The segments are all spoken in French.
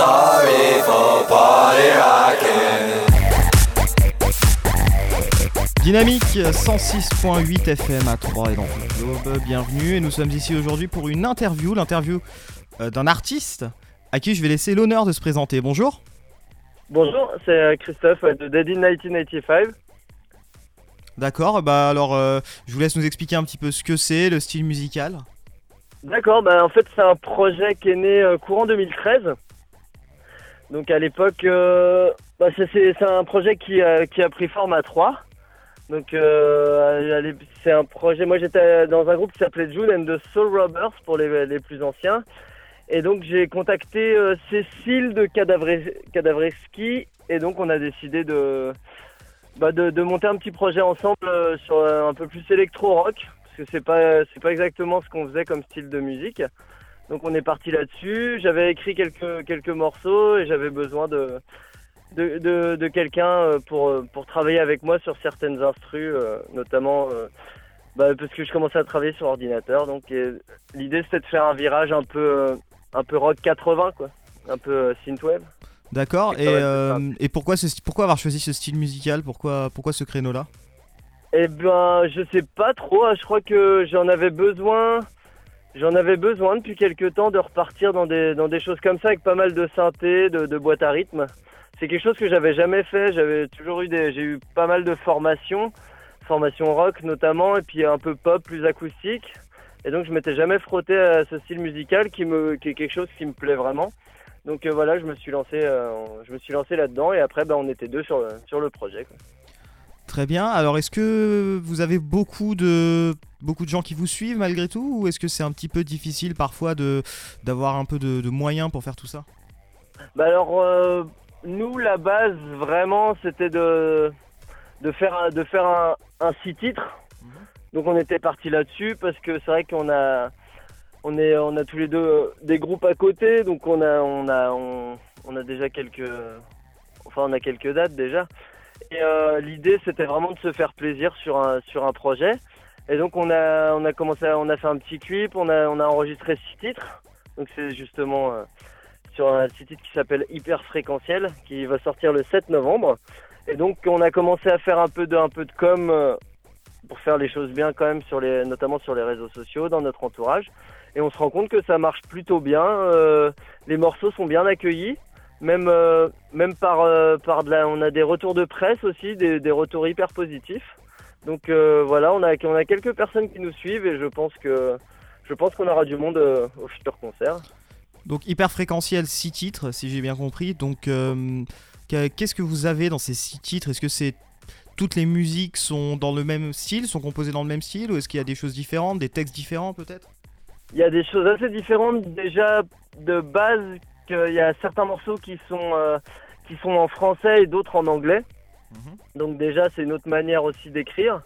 Sorry for party rocking. Dynamique 106.8 FM à 3 et dans tout le globe, bienvenue et nous sommes ici aujourd'hui pour une interview, l'interview euh, d'un artiste à qui je vais laisser l'honneur de se présenter. Bonjour Bonjour, c'est euh, Christophe euh, de Dead in 1985. D'accord, bah alors euh, je vous laisse nous expliquer un petit peu ce que c'est, le style musical. D'accord, bah en fait c'est un projet qui est né euh, courant 2013. Donc à l'époque, euh, bah, c'est- un projet qui, a- qui a pris forme à 3. Donc euh, c'est un projet, moi j'étais dans un groupe qui s'appelait June and the Soul Robbers pour les, les plus anciens. Et donc j'ai contacté euh, Cécile de Cadavre- Cadavreski et donc on a décidé de, bah, de, de monter un petit projet ensemble euh, sur euh, un peu plus électro-rock parce que c'est pas c'est pas exactement ce qu'on faisait comme style de musique. Donc on est parti là-dessus. J'avais écrit quelques quelques morceaux et j'avais besoin de de, de, de quelqu'un euh, pour euh, pour travailler avec moi sur certaines instrus, euh, notamment bah, parce que je commençais à travailler sur ordinateur. Donc l'idée c'était de faire un virage un peu un peu rock 80 quoi, un peu synthwave. D'accord, et, euh, et pourquoi, ce- pourquoi avoir choisi ce style musical? Pourquoi, pourquoi ce créneau-là? Eh ben, je sais pas trop. hein. Je crois que j'en avais besoin. J'en avais besoin depuis quelques temps de repartir dans des, dans des choses comme ça avec pas mal de synthé, de, de boîte à rythme. C'est quelque chose que j'avais jamais fait. J'avais toujours eu des, j'ai eu pas mal de formations, formation rock notamment, et puis un peu pop, plus acoustique. Et donc je m'étais jamais frotté à ce style musical qui me, qui est quelque chose qui me plaît vraiment. Donc euh, voilà, je me suis lancé, euh, je me suis lancé là-dedans, et après, ben, on était deux sur le, sur le projet. Très bien, alors est-ce que vous avez beaucoup de, beaucoup de gens qui vous suivent malgré tout ou est-ce que c'est un petit peu difficile parfois de, d'avoir un peu de, de moyens pour faire tout ça? Bah alors, euh, nous, la base, vraiment, c'était de, de faire, un, de faire un, un six titres. Donc on était parti là-dessus parce que c'est vrai qu'on a, on est, on a tous les deux euh, des groupes à côté, donc on a, on a, on, on a déjà quelques, enfin on a quelques dates déjà. Et euh, l'idée, c'était vraiment de se faire plaisir sur un, sur un projet. Et donc on a, on commencé, on fait un petit clip, on a, enregistré six titres. Donc c'est justement euh, sur un titre qui s'appelle Hyper Fréquentiel, qui va sortir le 7 novembre. Et donc on a commencé à faire un peu de, un peu de com euh, pour faire les choses bien quand même, sur les, notamment sur les réseaux sociaux, dans notre entourage. Et on se rend compte que ça marche plutôt bien. euh, les morceaux sont bien accueillis. Même, par, par de la, on a des retours de presse aussi, des retours hyper positifs. Donc euh, voilà, on a, on a quelques personnes qui nous suivent et je pense que je pense qu'on aura du monde euh, au futur concert. Donc hyper fréquentiel, 6 titres si j'ai bien compris. Donc euh, qu'est- qu'est-ce que vous avez dans ces 6 titres? Est-ce que c'est toutes les musiques sont dans le même style, sont composées dans le même style ou est-ce qu'il y a des choses différentes, des textes différents peut-être? Il y a des choses assez différentes déjà de base qu'il y a certains morceaux qui sont qui sont en français et d'autres en anglais. Donc déjà c'est une autre manière aussi d'écrire.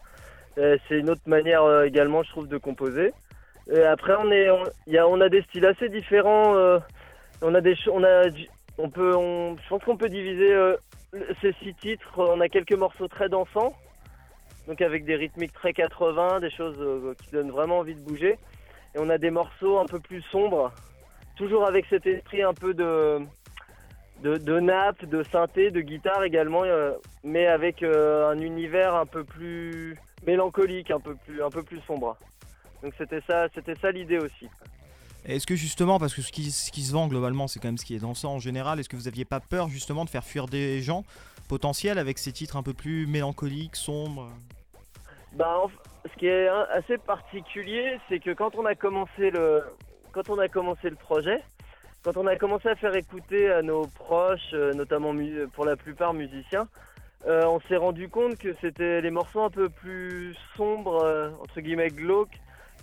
Euh, c'est une autre manière euh, également je trouve de composer. Et après on est on, y a, on a des styles assez différents. euh, on a des on a on peut je pense qu'on peut diviser euh, ces six titres. On a quelques morceaux très dansants. Donc avec des rythmiques très 80, des choses euh, qui donnent vraiment envie de bouger. Et on a des morceaux un peu plus sombres, toujours avec cet esprit un peu de, de, de nappe, de synthé, de guitare également, euh, mais avec euh, un univers un peu plus mélancolique, un peu plus, un peu plus sombre. Donc c'était ça, c'était ça l'idée aussi. Est-ce que justement, parce que ce qui, ce qui se vend globalement, c'est quand même ce qui est dansant en général, est-ce que vous aviez pas peur justement de faire fuir des gens potentiels avec ces titres un peu plus mélancoliques, sombres? Bah, ce qui est assez particulier, c'est que quand on a commencé le, quand on a commencé le projet, quand on a commencé à faire écouter à nos proches, euh, notamment pour la plupart musiciens, euh, on s'est rendu compte que c'était les morceaux un peu plus sombres, euh, entre guillemets glauques,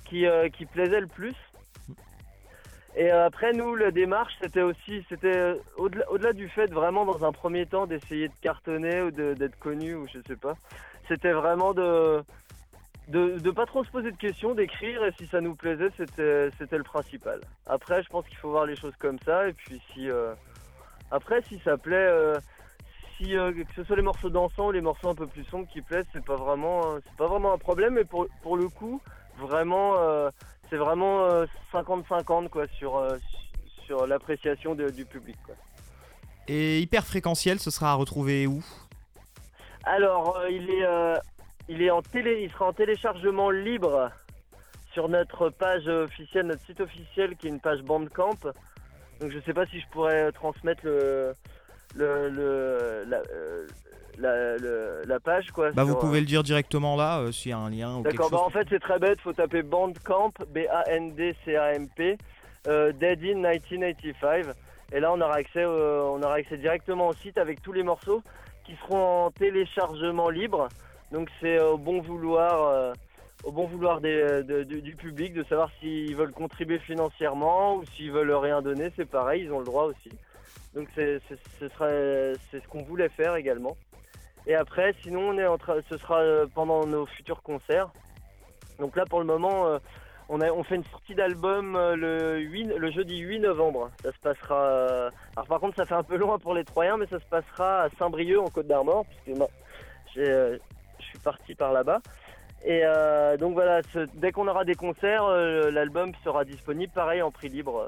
qui, qui plaisaient le plus. Et après, nous, la démarche, c'était aussi, c'était au-delà du fait vraiment dans un premier temps d'essayer de cartonner ou d'être connu ou je sais pas. C'était vraiment de, de de pas trop se poser de questions, d'écrire et si ça nous plaisait, c'était c'était le principal. Après, je pense qu'il faut voir les choses comme ça et puis si euh, après si ça plaît, euh, si euh, que ce soit les morceaux dansants ou les morceaux un peu plus sombres qui plaisent, c'est pas vraiment c'est pas vraiment un problème. Mais pour pour le coup, vraiment c'est vraiment euh, 50-50 quoi sur sur l'appréciation de- du public quoi. Et hyper fréquentiel, ce sera à retrouver où? Alors, euh, il est, euh, il est en télé, il sera en téléchargement libre sur notre page officielle, notre site officiel, qui est une page Bandcamp. Donc, je sais pas si je pourrais transmettre le, le, le- la, euh, la, le- la page quoi. Bah vous pouvez euh, le dire directement là, euh, s'il y a un lien ou D'accord, chose. bah en fait c'est très bête, faut taper Bandcamp, B-A-N-D-C-A-M-P, euh, Dead in 1985. Et là on aura accès, euh, on aura accès directement au site avec tous les morceaux qui seront en téléchargement libre. Donc c'est au bon vouloir, euh, au bon vouloir de- du, public de savoir s'ils veulent contribuer financièrement ou s'ils veulent rien donner, c'est pareil, ils ont le droit aussi. Donc c'est ce qu'on voulait faire également. Et après, sinon, on est en ce sera euh, pendant nos futurs concerts. Donc là, pour le moment, euh, on, fait une sortie d'album euh, le, 8 le jeudi 8 novembre. Ça se passera. euh, Alors par contre, ça fait un peu loin pour les Troyens, mais ça se passera à Saint-Brieuc en Côte d'Armor, puisque moi, j'ai, euh, suis parti par là-bas. Et euh, donc voilà, ce- dès qu'on aura des concerts, euh, l'album sera disponible, pareil en prix libre.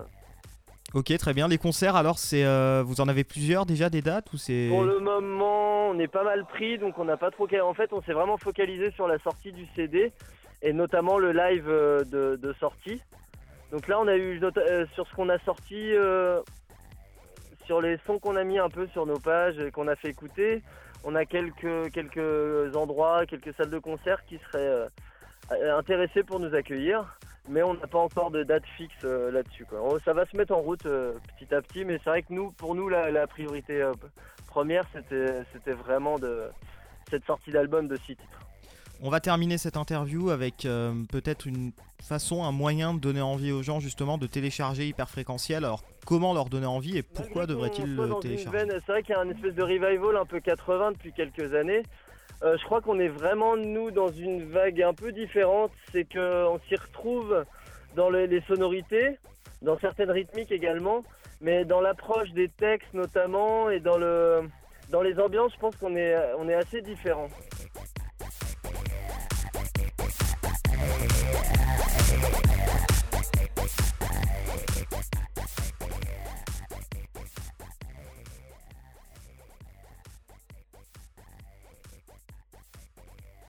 Ok, très bien. Les concerts, alors, c'est, euh, vous en avez plusieurs déjà des dates ou c'est Pour le moment, on est pas mal pris, donc on n'a pas trop. En fait, on s'est vraiment focalisé sur la sortie du CD et notamment le live de, de sortie. Donc là, on a eu sur ce qu'on a sorti, sur les sons qu'on a mis un peu sur nos pages et qu'on a fait écouter, on a quelques quelques endroits, quelques salles de concert qui seraient euh, intéressés pour nous accueillir. Mais on n'a pas encore de date fixe euh, là-dessus. Ça va se mettre en route euh, petit à petit, mais c'est vrai que nous, pour nous, la, priorité première, c'était vraiment cette sortie d'album de six titres. On va terminer cette interview avec peut-être une façon, un moyen de donner envie aux gens justement de télécharger Hyperfréquentiel. Comment leur donner envie et pourquoi devraient-ils le télécharger C'est vrai qu'il y a un espèce de revival un peu 80 depuis quelques années. Euh, je crois qu'on est vraiment, nous, dans une vague un peu différente. C'est qu'on s'y retrouve dans le- les sonorités, dans certaines rythmiques également, mais dans l'approche des textes notamment et dans, le, dans les ambiances, je pense qu'on est, on est assez différents.